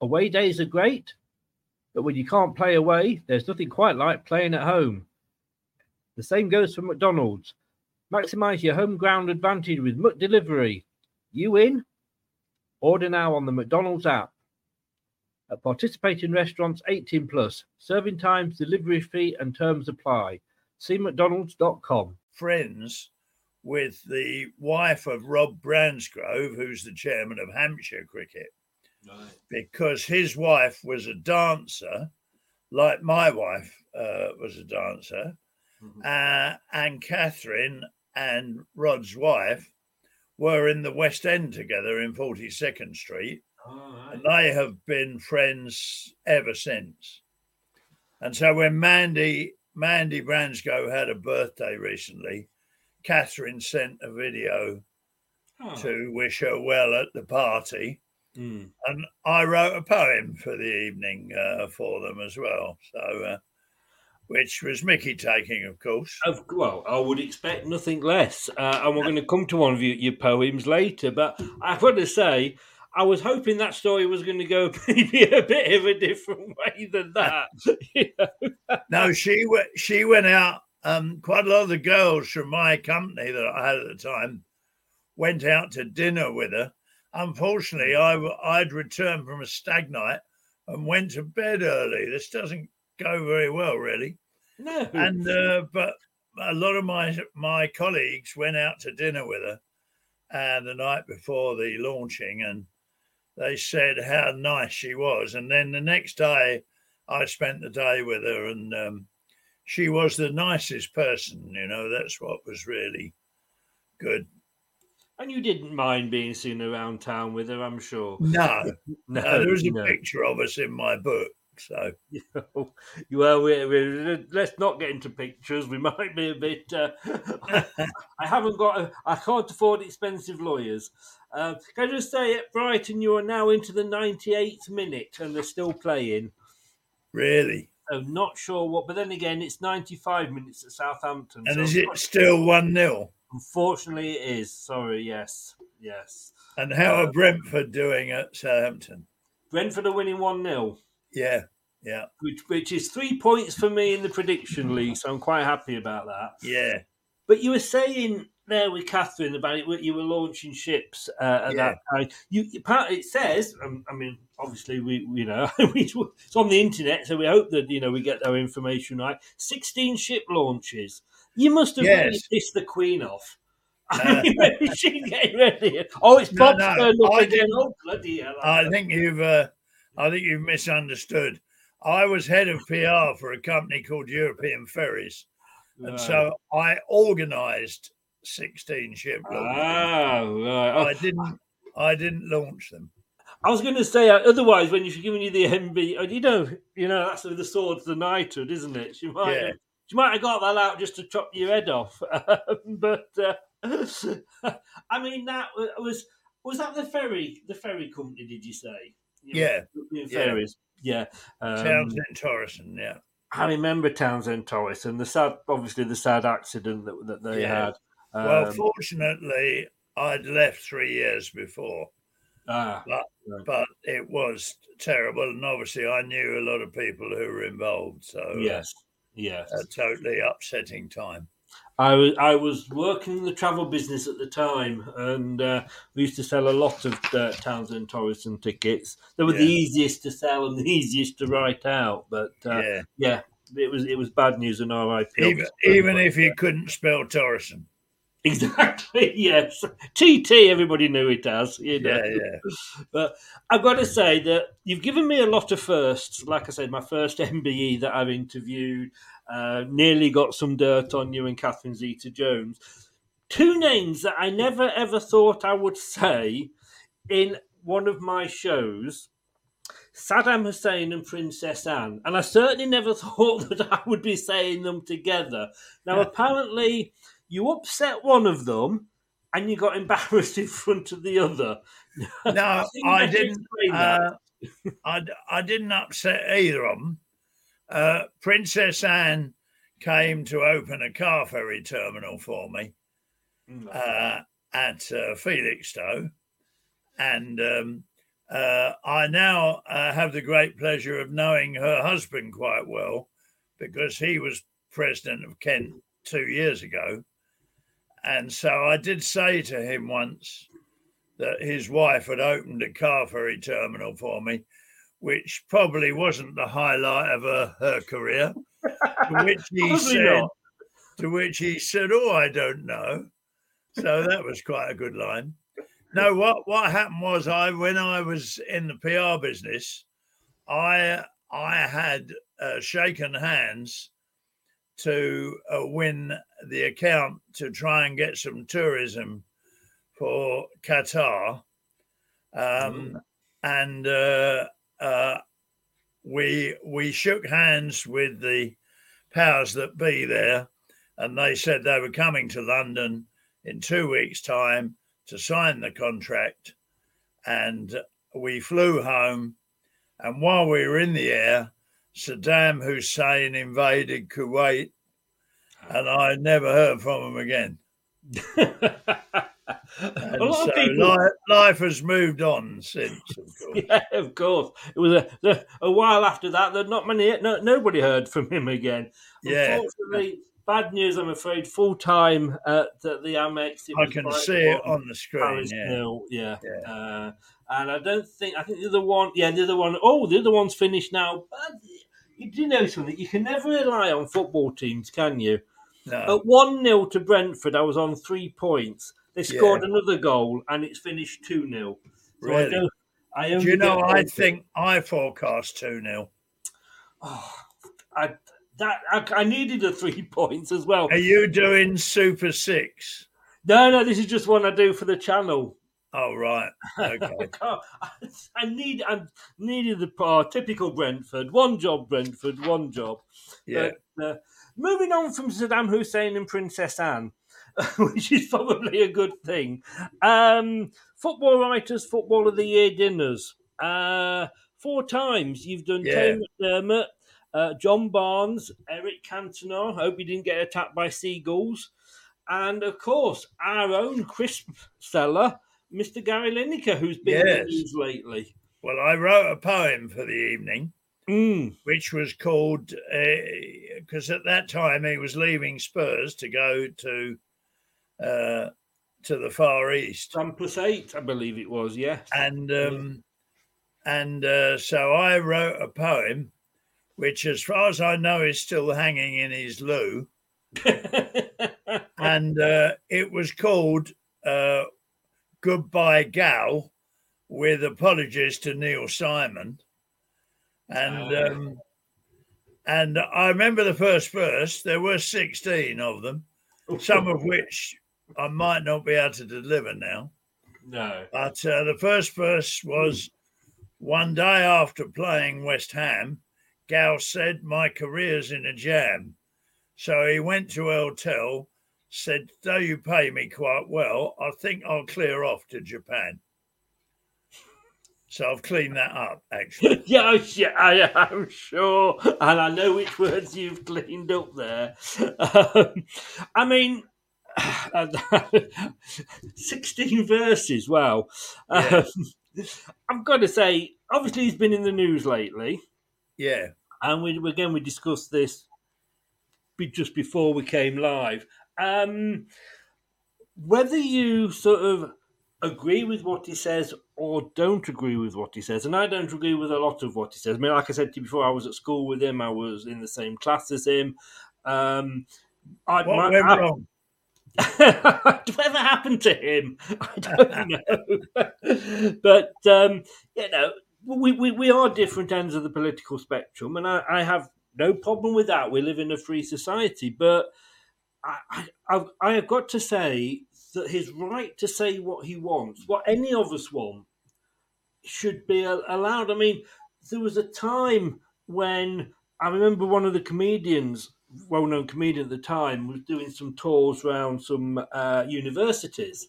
S12: Away days are great, but when you can't play away, there's nothing quite like playing at home. The same goes for McDonald's. Maximize your home ground advantage with McDelivery. You in? Order now on the McDonald's app. At participating restaurants 18 plus, serving times, delivery fee, and terms apply. See McDonald's.com.
S11: friends with the wife of Rod Bransgrove, who's the chairman of Hampshire Cricket, because his wife was a dancer, like my wife uh, was a dancer, uh, and Catherine and Rod's wife were in the West End together in 42nd Street, and they have been friends ever since. And so when Mandy Mandy Bransgrove had a birthday recently, Catherine sent a video to wish her well at the party.
S10: Mm.
S11: And I wrote a poem for the evening uh, for them as well. So, uh, which was Mickey taking, of course.
S10: Of, well, I would expect nothing less. Uh, and we're going to come to one of your, your poems later. But I've got to say, I was hoping that story was going to go maybe a bit of a different way than that. you know?
S11: no, she went. She went out. Um, quite a lot of the girls from my company that I had at the time went out to dinner with her. Unfortunately, I, I'd returned from a stag night and went to bed early. This doesn't go very well, really.
S10: No.
S11: And uh, but a lot of my my colleagues went out to dinner with her, and the night before the launching, and they said how nice she was. And then the next day, I spent the day with her, and um, she was the nicest person. You know, that's what was really good.
S10: And you didn't mind being seen around town with her, I'm sure.
S11: No,
S10: No,
S11: no, there was a
S10: no.
S11: picture of us in my book. So
S10: well, we, we, let's not get into pictures. We might be a bit. Uh, I haven't got. A, I can't afford expensive lawyers. Uh, can I just say at Brighton, you are now into the 98th minute and they're still playing.
S11: really,
S10: I'm not sure what, but then again, it's 95 minutes at Southampton.
S11: and
S10: so
S11: is it still one 0
S10: Unfortunately, it is. Sorry, yes, yes.
S11: And how are Brentford doing at Southampton?
S10: Brentford are winning 1 0.
S11: Yeah, yeah,
S10: which which is three points for me in the prediction league. So I'm quite happy about that.
S11: yeah.
S10: But you were saying there with Catherine about it, you were launching ships uh, at
S11: Yeah.
S10: that time. You it says, um, I mean, obviously we you know it's on the internet, so we hope that you know we get our information right. Sixteen ship launches. You must have really pissed the Queen off.
S11: Uh,
S10: she's getting ready. Oh, it's Bob's
S11: no,
S10: up
S11: I
S10: again. Oh, bloody hell.
S11: I think you've, uh, I think you've misunderstood. I was head of PR for a company called European Ferries, and
S10: Right.
S11: so I organised sixteen ship launches.
S10: Ah, right. Oh,
S11: I didn't. I didn't launch them.
S10: I was going to say, uh, otherwise, when you're giving you the MBE, uh, you know, you know that's the sword the knighthood, isn't it? She might,
S11: Yeah.
S10: She might have got that out just to chop your head off. but uh, I mean, that was was that the ferry, the ferry company? Did you say? You
S11: Yeah. Yeah.
S10: Ferries. Yeah. Um,
S11: Townsend Thoresen, yeah.
S10: I remember Townsend Thoresen the sad, obviously the sad accident that that they
S11: Yeah.
S10: had.
S11: well,
S10: Um,
S11: fortunately, I'd left three years before,
S10: ah,
S11: but
S10: right.
S11: but it was terrible, and obviously, I knew a lot of people who were involved. So uh,
S10: yes, yes.
S11: a totally upsetting time.
S10: I was I was working in the travel business at the time, and uh, we used to sell a lot of uh, Townsend Thoresen tickets. They were the easiest to sell and the easiest to write out. But uh,
S11: Yeah.
S10: yeah, it was it was bad news and RIP.
S11: Even even if you couldn't spell Torreson.
S10: Exactly. Yes. TT. Everybody knew it as. You know.
S11: Yeah, yeah.
S10: But I've got to say that you've given me a lot of firsts. Like I said, my first MBE that I've interviewed uh, nearly got some dirt on you and Catherine Zeta Jones. Two names that I never ever thought I would say in one of my shows. Saddam Hussein and Princess Anne, and I certainly never thought that I would be saying them together. Now, apparently, you upset one of them, and you got embarrassed in front of the other.
S11: No,
S10: think
S11: I didn't. Uh, I, I didn't upset either of them. Uh, Princess Anne came to open a car ferry terminal for me uh, at uh, Felixstowe, and um, uh, I now uh, have the great pleasure of knowing her husband quite well because he was president of Kent two years ago. And so I did say to him once that his wife had opened a car ferry terminal for me, which probably wasn't the highlight of her, her career. to which he said,
S10: not.
S11: to which he said, "Oh, I don't know." So that was quite a good line. No, what what happened was I when I was in the PR business, I I had uh, shaken hands to uh, win the account to try and get some tourism for Qatar, um, and uh, uh, we we shook hands with the powers that be there, and they said they were coming to London in two weeks' time to sign the contract, and we flew home, and while we were in the air, Saddam Hussein invaded Kuwait, and I never heard from him again. And
S10: a lot
S11: so
S10: of people.
S11: life, life has moved on since, of course.
S10: Yeah, of course. It was a, a, while after that that not many, no, nobody heard from him again.
S11: Yeah.
S10: Unfortunately, bad news. I'm afraid. Full time at the, the Amex.
S11: I can see it on the screen.
S10: Paris
S11: Yeah.
S10: nil, yeah. Uh, and I don't think I think the other one. Yeah, the other one oh the other one's finished now. But you do know something. You can never rely on football teams, can you?
S11: No.
S10: At one 0 to Brentford, I was on three points. They
S11: Yeah.
S10: scored another goal, and it's finished two 0 So I
S11: Really?
S10: I only
S11: Do you know? I think I forecast two 0
S10: I that I, I needed the three points as well.
S11: Are you doing Super Six?
S10: No, no, this is just one I do for the channel.
S11: Oh right,
S10: I,
S11: okay.
S10: I need I needed the uh, typical Brentford. One job, Brentford. One job.
S11: Yeah.
S10: But, uh, moving on from Saddam Hussein and Princess Anne, which is probably a good thing. Um, football writers, football of the year dinners. Uh, four times you've done
S11: Yeah.
S10: McDermott, uh, John Barnes, Eric Cantona. Hope you didn't get attacked by seagulls. And of course, our own crisp seller, Mr. Gary Lineker, who's been in
S11: Yes.
S10: the news lately.
S11: Well, I wrote a poem for the evening,
S10: Mm.
S11: which was called because at that time he was leaving Spurs to go to uh, to the Far East,
S10: Grampus eight, I believe it was, yes.
S11: and um, and uh, so I wrote a poem, which, as far as I know, is still hanging in his loo. and uh, it was called uh, "Goodbye, Gal," with apologies to Neil Simon, and
S10: Ah.
S11: um, and I remember the first verse. There were sixteen of them, some of which I might not be able to deliver now.
S10: No.
S11: But uh, the first verse was one day after playing West Ham, Gal said, My career's in a jam. So he went to Eltel, said, Though you pay me quite well, I think I'll clear off to Japan. So I've cleaned that up, actually.
S10: yeah, yeah, I am sure, and I know which words you've cleaned up there. Um, I mean, sixteen verses. Wow.
S11: Yeah.
S10: Um, I've got to say, obviously, he's been in the news lately,
S11: Yeah.
S10: and we again we discussed this just before we came live. Um, whether you sort of agree with what he says or don't agree with what he says, and I don't agree with a lot of what he says. I mean, like I said to you before, I was at school with him. I was in the same class as him. Um, I,
S11: What
S10: my-
S11: went
S10: I-
S11: wrong?
S10: Whatever happened to him? I don't know. but um, you know, we, we we are different ends of the political spectrum, and I, I have no problem with that. We live in a free society, but I, I I've, got to say that his right to say what he wants, what any of us want, should be allowed. I mean, there was a time when I remember one of the comedians, well-known comedian at the time, was doing some tours around some uh, universities,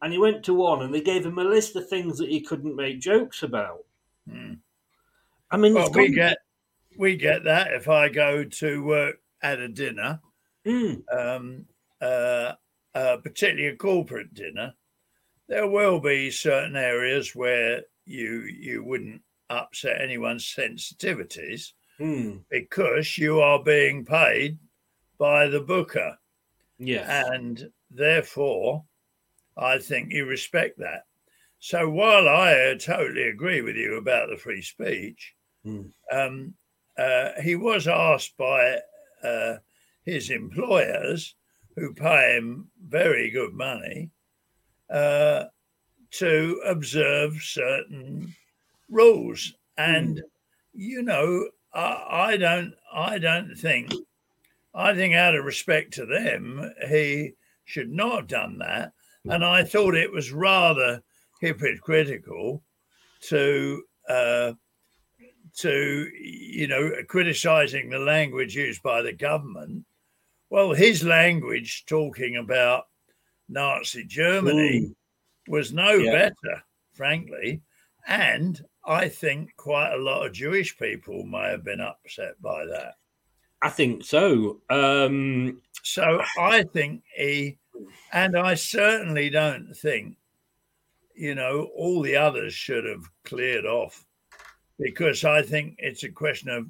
S10: and he went to one, and they gave him a list of things that he couldn't make jokes about. I mean,
S11: Well,
S10: it's
S11: we get we get that if I go to work at a dinner,
S10: Mm.
S11: um, uh, uh, particularly a corporate dinner, there will be certain areas where you you wouldn't upset anyone's sensitivities
S10: Mm.
S11: because you are being paid by the booker,
S10: Yes.
S11: and therefore, I think you respect that. So while I uh, totally agree with you about the free speech,
S10: Mm.
S11: um, uh, he was asked by uh, his employers, who pay him very good money, uh, to observe certain rules. And you know, I, I don't, I don't think, I think out of respect to them, he should not have done that. And I thought it was rather hypocritical to uh, to you know criticizing the language used by the government. Well, his language talking about Nazi Germany was no
S10: Yeah.
S11: better, frankly, and I think quite a lot of Jewish people may have been upset by that.
S10: I think so. Um,
S11: So I think he, and I certainly don't think, you know, all the others should have cleared off because I think it's a question of,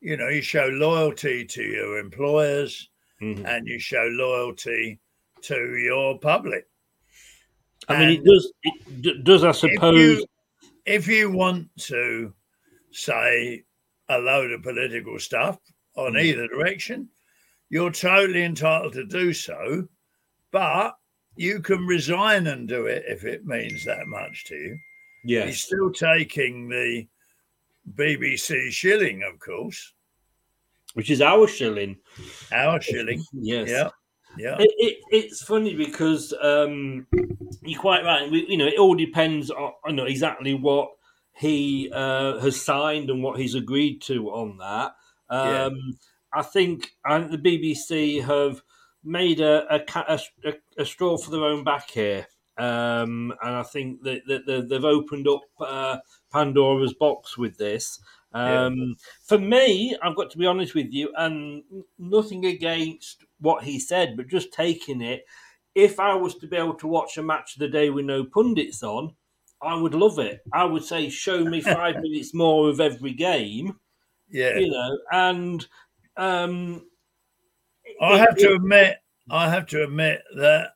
S11: you know, you show loyalty to your employers
S10: Mhm.
S11: and you show loyalty to your public.
S10: I mean, it does. It d- does. I
S11: if
S10: suppose.
S11: you, if you want to say a load of political stuff on
S10: Mm.
S11: either direction, you're totally entitled to do so, but you can resign and do it if it means that much to you. Yeah. He's
S10: yes.
S11: still taking the BBC shilling, of course,
S10: Which is our shilling.
S11: our shilling.
S10: Yes.
S11: Yeah, yeah.
S10: It, it, it's funny because um, you're quite right. We, you know, it all depends on know, exactly what he uh, has signed and what he's agreed to on that.
S11: Yeah.
S10: Um, I think I think the BBC have made a a, a, a- a straw for their own back here, um, and I think that, that, that they've opened up uh, Pandora's box with this.
S11: Yeah.
S10: Um, For me, I've got to be honest with you, and nothing against what he said, but just taking it. If I was to be able to watch a match of the day with no pundits on, I would love it. I would say, show me five minutes more of every game,
S11: Yeah.
S10: you know, and um,
S11: I
S10: it-
S11: have to
S10: it-
S11: admit, I have to admit that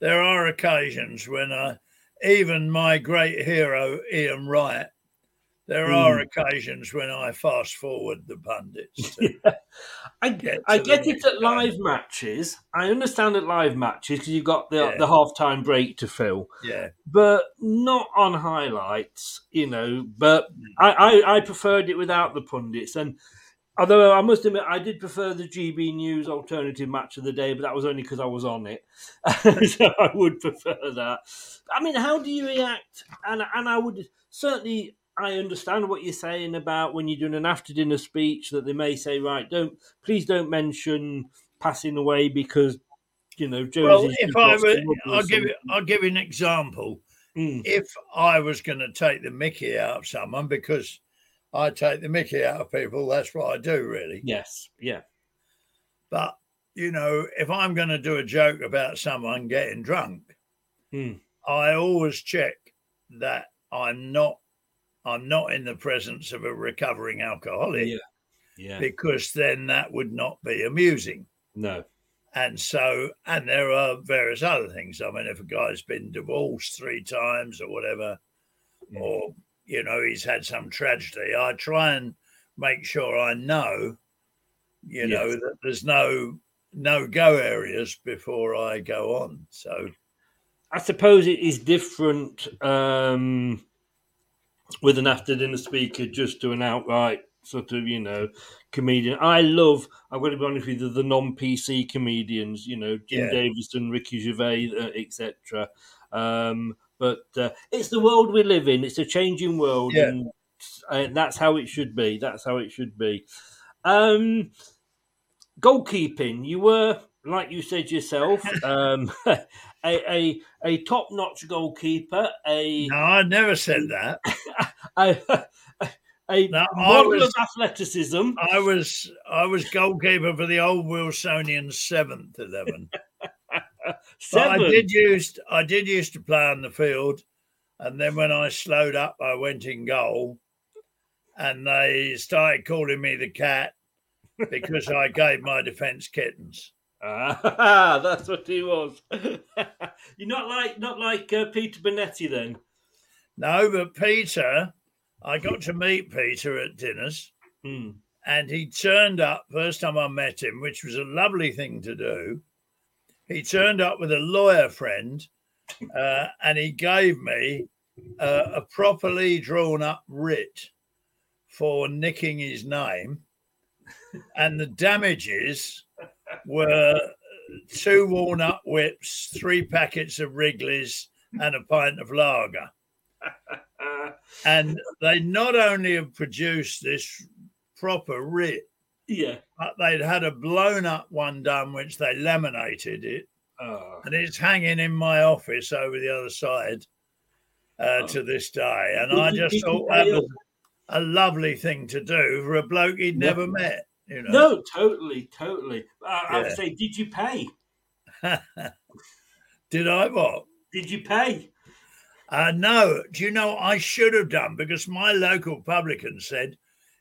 S11: there are occasions when I, even my great hero Ian Wright, there
S10: Hmm.
S11: are occasions when I fast forward the pundits. to
S10: I
S11: get
S10: I get it at live matches. I understand at live matches because you've got the
S11: Yeah.
S10: the half time break to fill,
S11: Yeah,
S10: but not on highlights, you know. But
S11: Hmm.
S10: I, I I preferred it without the pundits, and Although I must admit, I did prefer the GB News alternative match of the day, but that was only because I was on it. so I would prefer that. I mean, how do you react? And and I would certainly I understand what you're saying about when you're doing an after dinner speech that they may say, right, don't please don't mention passing away because you know.
S11: Well, if I were, I'll give you, I'll give you an example.
S10: Mm.
S11: If I was going to take the Mickey out of someone because I take the Mickey out of people, that's what I do, really.
S10: Yes, yeah.
S11: But you know, if I'm going to do a joke about someone getting drunk,
S10: Mm.
S11: I always check that I'm not I'm not in the presence of a recovering alcoholic.
S10: Yeah. Yeah.
S11: Because then that would not be amusing.
S10: No.
S11: And so, and there are various other things. I mean, if a guy's been divorced three times or whatever, or, you know, he's had some tragedy, I try and make sure I know, you know, that there's no no go areas before I go on. So,
S10: I suppose it is different um, with an after dinner speaker just to an outright sort of, you know, comedian. I love, I've got to be honest with you, the non PC comedians, you know, Jim
S11: Yeah.
S10: Davidson, Ricky Gervais, uh, etc. Um, but uh, it's the world we live in, it's a changing world,
S11: Yeah.
S10: and uh, that's how it should be. That's how it should be. Um, goalkeeping, you were, like you said yourself, um, a, a, a top notch goalkeeper, a
S11: no, I never said that.
S10: a, a
S11: No, I
S10: model
S11: was-
S10: of athleticism.
S11: I was I was goalkeeper for the old Wilsonian seventh eleven. I did used I did used to play on the field, and then when I slowed up, I went in goal, and they started calling me the cat because I gave my defence kittens.
S10: Ah, that's what he was. You're not like not like uh, Peter Bonetti then.
S11: No, but Peter, I got to meet Peter at dinners,
S10: Hmm.
S11: and he turned up first time I met him, which was a lovely thing to do. He turned up with a lawyer friend, uh, and he gave me uh, a properly drawn up writ for nicking his name, and the damages were two walnut whips, three packets of Wrigley's, and a pint of lager. And they not only have produced this proper writ,
S10: Yeah.
S11: but they'd had a blown up one done, which they laminated it,
S10: Oh.
S11: and it's hanging in my office over the other side uh, to this day. And I just thought that was a lovely thing to do for a bloke he'd
S10: Yeah.
S11: never met. You know,
S10: No, totally, totally. I, I would say, did you pay?
S11: did I what?
S10: Did you pay?
S11: Uh, no, do you know I should have done because my local publican said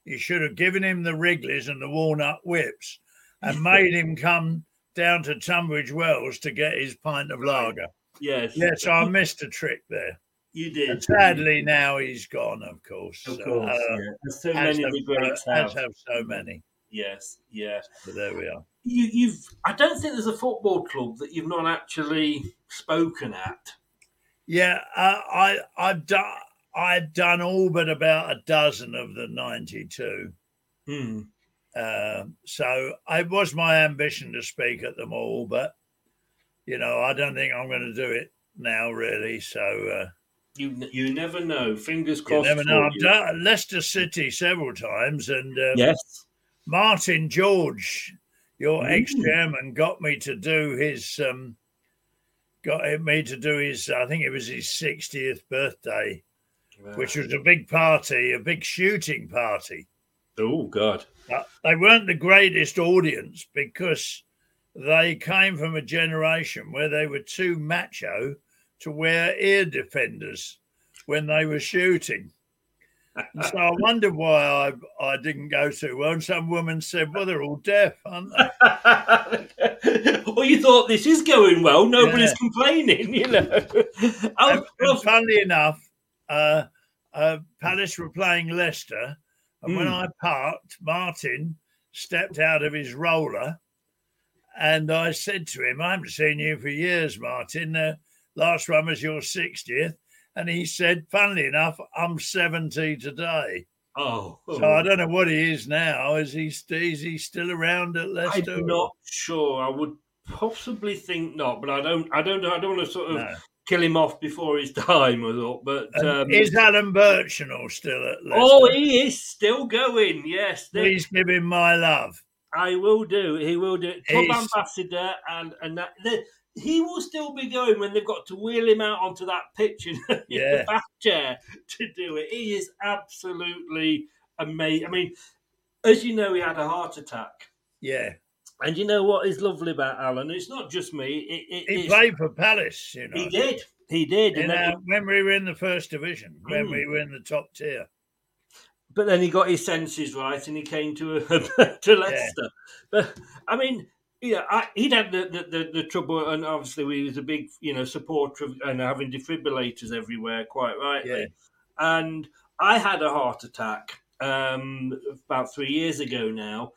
S11: you should have given him the Wrigley's and the walnut whips and made him come down to Tunbridge Wells to get his pint of lager.
S10: Yes.
S11: Yes, I missed a trick there.
S10: You did.
S11: And sadly, now he's gone, of course.
S10: Of course,
S11: uh,
S10: yeah. There's so many
S11: have,
S10: of the greats
S11: as
S10: have
S11: so many.
S10: Yes, yeah.
S11: So there we are.
S10: You, you've. I don't think there's a football club that you've not actually spoken at.
S11: Yeah, uh, I I've done I've done all but about a dozen of the ninety-two.
S10: Hmm.
S11: Uh, so it was my ambition to speak at them all, but you know I don't think I'm going to do it now, really. So uh,
S10: You you never know. Fingers crossed.
S11: you
S10: never
S11: know. I've done Leicester City several times, and um,
S10: Yes.
S11: Martin George, your
S10: Mm.
S11: ex-chairman, got me to do his um, got me to do his. I think it was his 60th birthday, which was a big party, a big shooting party.
S10: Oh God.
S11: They weren't the greatest audience because they came from a generation where they were too macho to wear ear defenders when they were shooting. And so I wondered why I, I didn't go to one. Some woman said, Well, they're all deaf, aren't they?
S10: well, you thought this is going well. Nobody's
S11: Yeah.
S10: complaining, you know.
S11: and,
S10: oh,
S11: and funnily enough, uh, uh, Palace were playing Leicester, and when
S10: Mm.
S11: I parked, Martin stepped out of his roller, and I said to him, "I haven't seen you for years, Martin. Uh, last one was your 60th," and he said, "Funnily enough, I'm 70 today."
S10: Oh,
S11: So I don't know what he is now. Is he is he still around at Leicester?
S10: I'm not sure. I would possibly think not, but I don't. I don't. I don't want to sort of
S11: No.
S10: kill him off before his time. I thought, but um,
S11: is Alan Birchenall still at Leicester?
S10: oh, he is still going. Yes, they-
S11: Please give him my love.
S10: I will do. He will do. Club ambassador, and and that, the, he will still be going when they've got to wheel him out onto that pitch in,
S11: Yeah.
S10: the back chair to do it. He is absolutely amazing. I mean, as you know, he had a heart attack.
S11: Yeah,
S10: And you know what is lovely about Alan? It's not just me. It, it,
S11: he played for Palace. You know,
S10: He did. He did.
S11: In,
S10: And then
S11: uh, when we were in the first division, when
S10: Mm.
S11: we were in the top tier.
S10: but then he got his senses right and he came to a, to Leicester. But I mean, yeah, I, he'd had the, the, the, the trouble, and obviously he was a big, you know, supporter of and having defibrillators everywhere, quite rightly.
S11: Yeah.
S10: And I had a heart attack um, about three years ago now,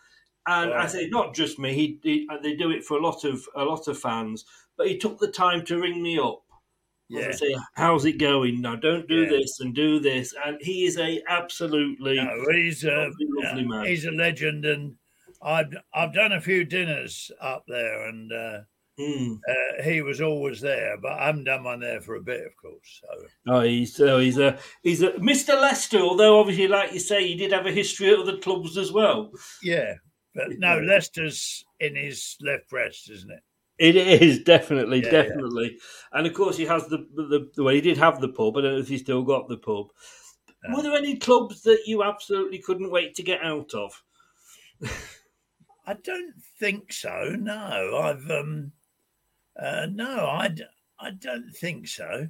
S10: and I say not just me. He, he they do it for a lot of a lot of fans, but he took the time to ring me up.
S11: Yeah.
S10: And say, how's it going? Now, don't do
S11: Yeah.
S10: this and do this. And he is a absolutely
S11: No, he's a
S10: lovely, lovely man.
S11: he's a legend, and I've I've done a few dinners up there, and uh,
S10: Mm.
S11: uh, he was always there. But I haven't done one there for a bit, of course. So
S10: Oh, he's so he's a he's a Mr. Leicester. Although obviously, like you say, he did have a history at other clubs as well.
S11: yeah, but no, Leicester's in his left breast, isn't it?
S10: It is definitely,
S11: Yeah, yeah.
S10: definitely, and of course he has the the, the well, he did have the pub. I don't know if he still got the pub. Were there any clubs that you absolutely couldn't wait to get out of?
S11: I don't think so. No, I've um, uh, no, I don't think so.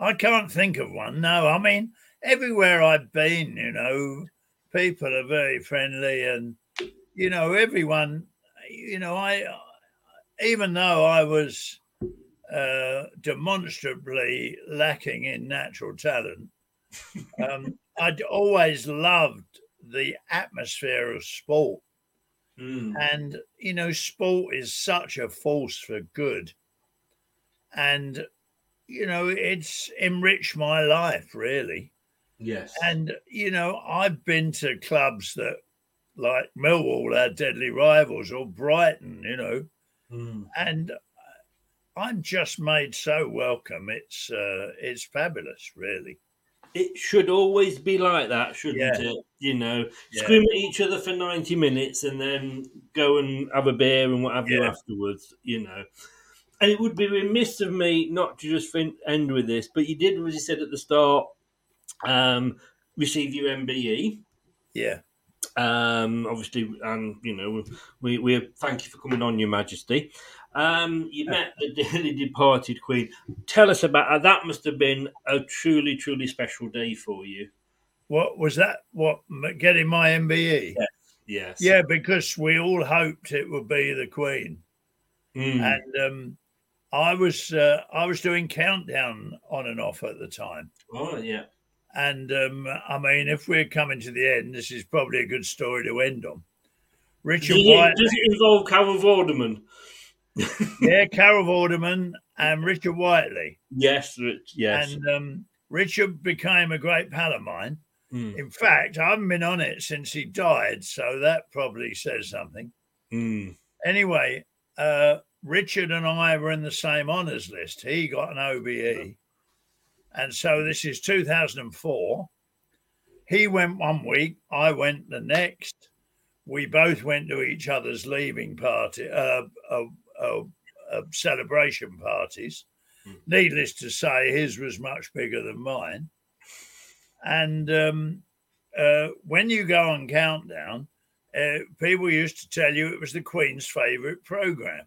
S11: I can't think of one. No, I mean everywhere I've been, you know, people are very friendly, and you know everyone. You know, I even though I was uh, demonstrably lacking in natural talent, um, I'd always loved the atmosphere of sport.
S10: Mm.
S11: And, you know, sport is such a force for good. And, you know, it's enriched my life, really.
S10: Yes,
S11: And, you know, I've been to clubs that, like Millwall, our deadly rivals, or Brighton, you know,
S10: Mm.
S11: and I'm just made so welcome. It's uh, it's fabulous, really.
S10: It should always be like that, shouldn't
S11: Yeah.
S10: it? You know,
S11: Yeah.
S10: scream at each other for ninety minutes and then go and have a beer and what have you afterwards. You know, and it would be remiss of me not to just fin- end with this, but you did, as you said at the start, um, receive your MBE.
S11: Yeah.
S10: Um, obviously, and you know, we, we thank you for coming on, Your Majesty. Um, you met the dearly departed Queen. Tell us about that. Must have been a truly, truly special day for you.
S11: What was that? What getting my MBE?
S10: Yes.
S11: Yeah, because we all hoped it would be the Queen,
S10: Mm.
S11: and um, I was uh, I was doing countdown on and off at the time.
S10: Oh, yeah.
S11: And um, I mean, if we're coming to the end, this is probably a good story to end on. Richard
S10: Does it,
S11: White,
S10: does it involve Carol Vorderman?
S11: yeah, Carol Vorderman and Richard Whiteley.
S10: Yes, yes.
S11: And um, Richard became a great pal of mine.
S10: Mm.
S11: In fact, I haven't been on it since he died, so that probably says something.
S10: Mm.
S11: Anyway, uh, Richard and I were in the same honours list. He got an OBE. And so this is 2004. He went one week, I went the next. We both went to each other's leaving party, uh, uh, uh, uh, celebration parties. Needless to say, his was much bigger than mine. And um, uh, when you go on Countdown, uh, people used to tell you it was the Queen's favourite programme.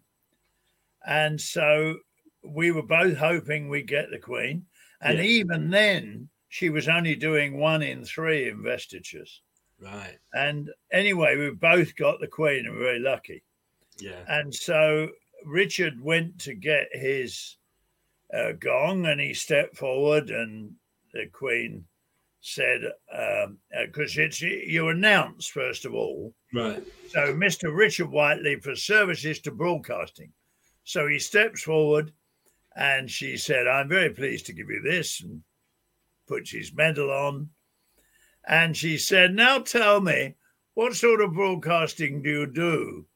S11: And so we were both hoping we'd get the Queen. And
S10: Yeah.
S11: even then, she was only doing one in three investitures.
S10: Right.
S11: And anyway, we both got the Queen and we were very lucky.
S10: Yeah.
S11: And so Richard went to get his uh, gong and he stepped forward, and the Queen said, because it's you announce first of all.
S10: Right.
S11: So, Mr. Richard Whiteley for services to broadcasting. So he steps forward and she said, I'm very pleased to give you this, and puts his medal on. And she said, Now tell me, what sort of broadcasting do you do?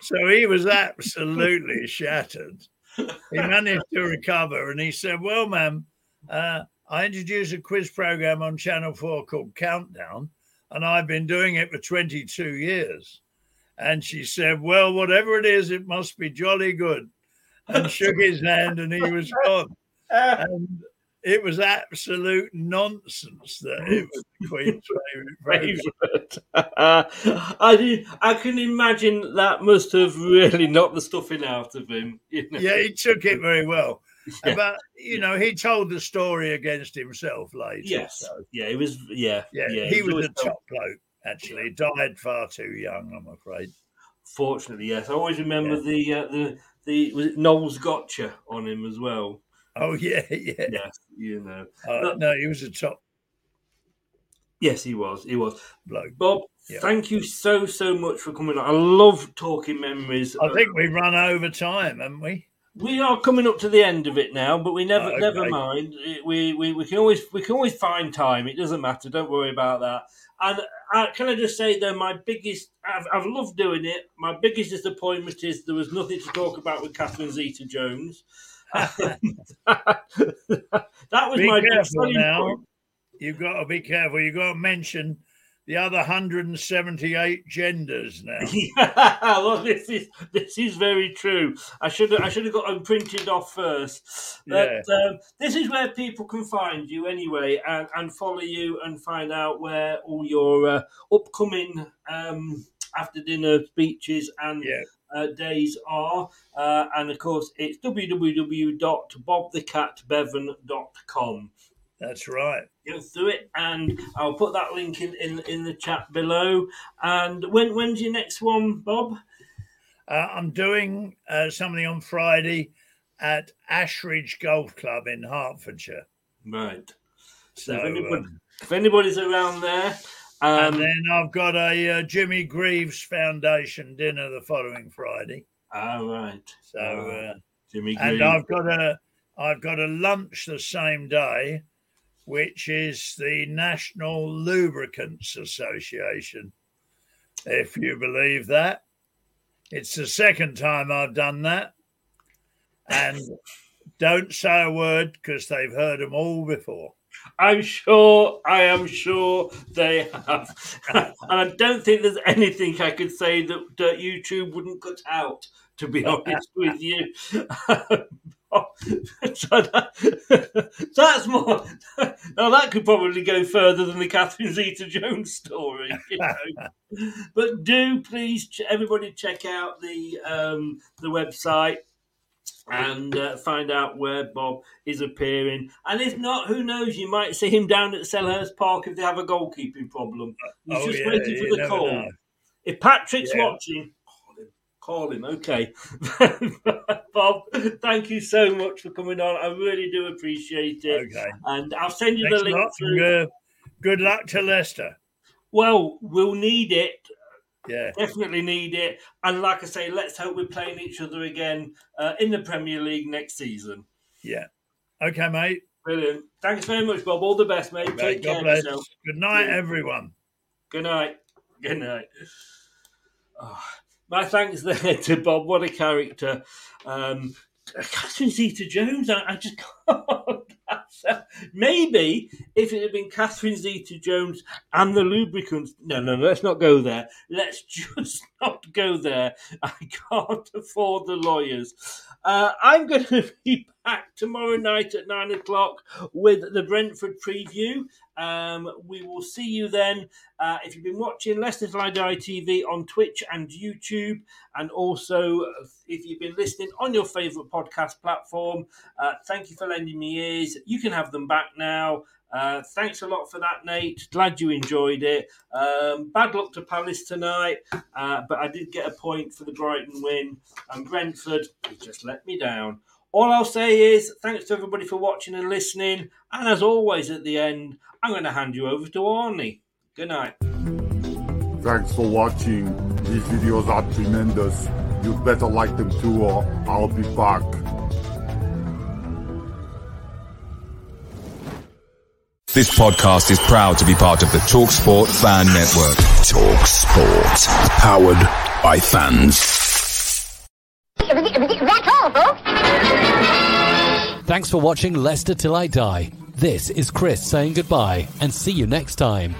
S11: So he was absolutely shattered. He managed to recover and he said, Well, ma'am, uh, I introduced a quiz program on Channel 4 called Countdown, and I've been doing it for 22 years. And she said, Well, whatever it is, it must be jolly good. And shook his hand and he was gone. And it was absolute nonsense that it was the Queen's favourite.
S10: I I can imagine that must have really knocked the stuffing out of him. You know?
S11: Yeah, he took it very well.
S10: Yeah.
S11: But you know, he told the story against himself later.
S10: Yes.
S11: so-
S10: Yeah, he was. Yeah.
S11: yeah,
S10: yeah
S11: he was
S10: always
S11: a top bloke. Actually, died far too young, I'm afraid.
S10: Fortunately, yes. I always remember
S11: Yeah.
S10: the uh, the the was it Noel's Gotcha on him as well.
S11: Oh yeah, yeah.
S10: Yes, you know.
S11: Uh, no, he was a top
S10: Yes, he was. He was.
S11: bloke.
S10: Bob,
S11: Yeah.
S10: thank you so so much for coming on. I love talking memories.
S11: I think we've run over time, haven't we?
S10: We are coming up to the end of it now, but we never,
S11: Oh, okay.
S10: never mind. We, we we can always we can always find time. It doesn't matter. Don't worry about that. And uh, can I just say though, my biggest I've, I've loved doing it. My biggest disappointment is there was nothing to talk about with Catherine Zeta-Jones. That was
S11: Be
S10: my
S11: careful now.
S10: point.
S11: You've got to be careful. You've got to mention the other 178 genders now.
S10: Yeah, well, this is this is very true. I should have I should have got them printed off first. But um, this is where people can find you anyway, and, and follow you and find out where all your uh, upcoming um, after dinner speeches and
S11: Yeah.
S10: uh, days are. Uh, and of course, it's www.bobthecatbevan.com.
S11: That's right.
S10: Go through it, and I'll put that link in, in, in the chat below. And when when's your next one, Bob?
S11: Uh, I'm doing uh, something on Friday at Ashridge Golf Club in Hertfordshire.
S10: Right.
S11: So,
S10: if, anybody,
S11: um,
S10: if anybody's around there,
S11: and
S10: um,
S11: then I've got a uh, Jimmy Greaves Foundation dinner the following Friday.
S10: all right.
S11: So, uh,
S10: Jimmy
S11: and I've got a I've got a lunch the same day, which is the National Lubricants Association. If you believe that, it's the second time I've done that, and don't say a word because they've heard them all before.
S10: I'm sure, I am sure they have. and I don't think there's anything I could say that, that YouTube wouldn't cut out, to be honest with you. so that, that's more. Now, that could probably go further than the Catherine Zeta Jones story. You know? but do please, everybody, check out the um, the website and uh, find out where Bob is appearing. And if not, who knows? You might see him down at Selhurst Park if they have a goalkeeping problem. He's
S11: Oh,
S10: just
S11: yeah,
S10: waiting for the call.
S11: know.
S10: If Patrick's
S11: Yeah.
S10: watching, call him. Call him. Okay. Bob, thank you so much for coming on. I really do appreciate it.
S11: Okay.
S10: And I'll send you
S11: Thanks
S10: the link through.
S11: good, good luck to Leicester.
S10: Well, we'll need it.
S11: Yeah.
S10: Definitely need it. And like I say, let's hope we're playing each other again uh, in the Premier League next season.
S11: Yeah. Okay, mate.
S10: Brilliant. Thanks very much, Bob. All the best, mate. Take
S11: God
S10: care
S11: bless.
S10: yourself.
S11: Good night, everyone.
S10: Good night. Good night. Oh, my thanks there to Bob. What a character. Um, Catherine Zeta Jones, I, I just can't. Maybe if it had been Catherine Zeta Jones and the lubricants. No, no, no, let's not go there. Let's just not go there. I can't afford the lawyers. Uh, I'm going to be back tomorrow night at nine o'clock with the Brentford preview. Um, we will see you then. Uh, if you've been watching Leicester Till Die TV on Twitch and YouTube, and also if you've been listening on your favourite podcast platform, uh, thank you for lending me ears. You can have them back now. Uh, thanks a lot for that, Nate. Glad you enjoyed it. Um, bad luck to Palace tonight, uh, but I did get a point for the Brighton win, and Brentford just let me down. All I'll say is thanks to everybody for watching and listening. And as always, at the end, I'm going to hand you over to Arnie. Good night.
S13: Thanks for watching. These videos are tremendous. You'd better like them too or I'll be back.
S7: This podcast is proud to be part of the TalkSport Fan Network.
S14: TalkSport. Powered by fans.
S15: That's all, folks.
S16: Thanks for watching Leicester Till I Die. This is Chris saying goodbye and see you next time.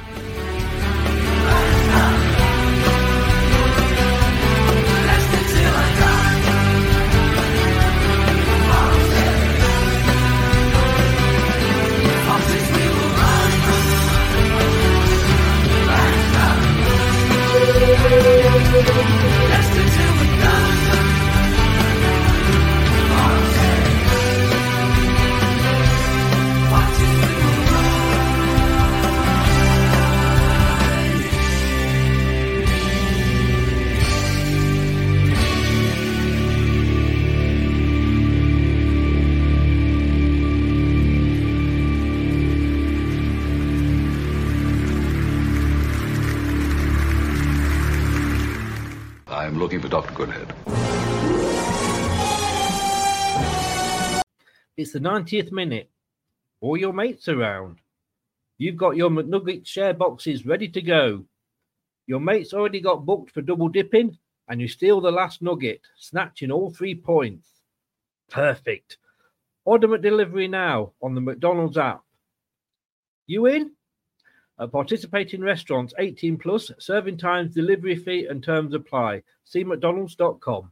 S10: The 90th minute. All your mates around. You've got your McNugget share boxes ready to go. Your mates already got booked for double dipping, and you steal the last nugget, snatching all three points. Perfect. Order McDelivery now on the McDonald's app. You in? At participating restaurants 18 plus, serving times, delivery fee, and terms apply. See McDonald's.com.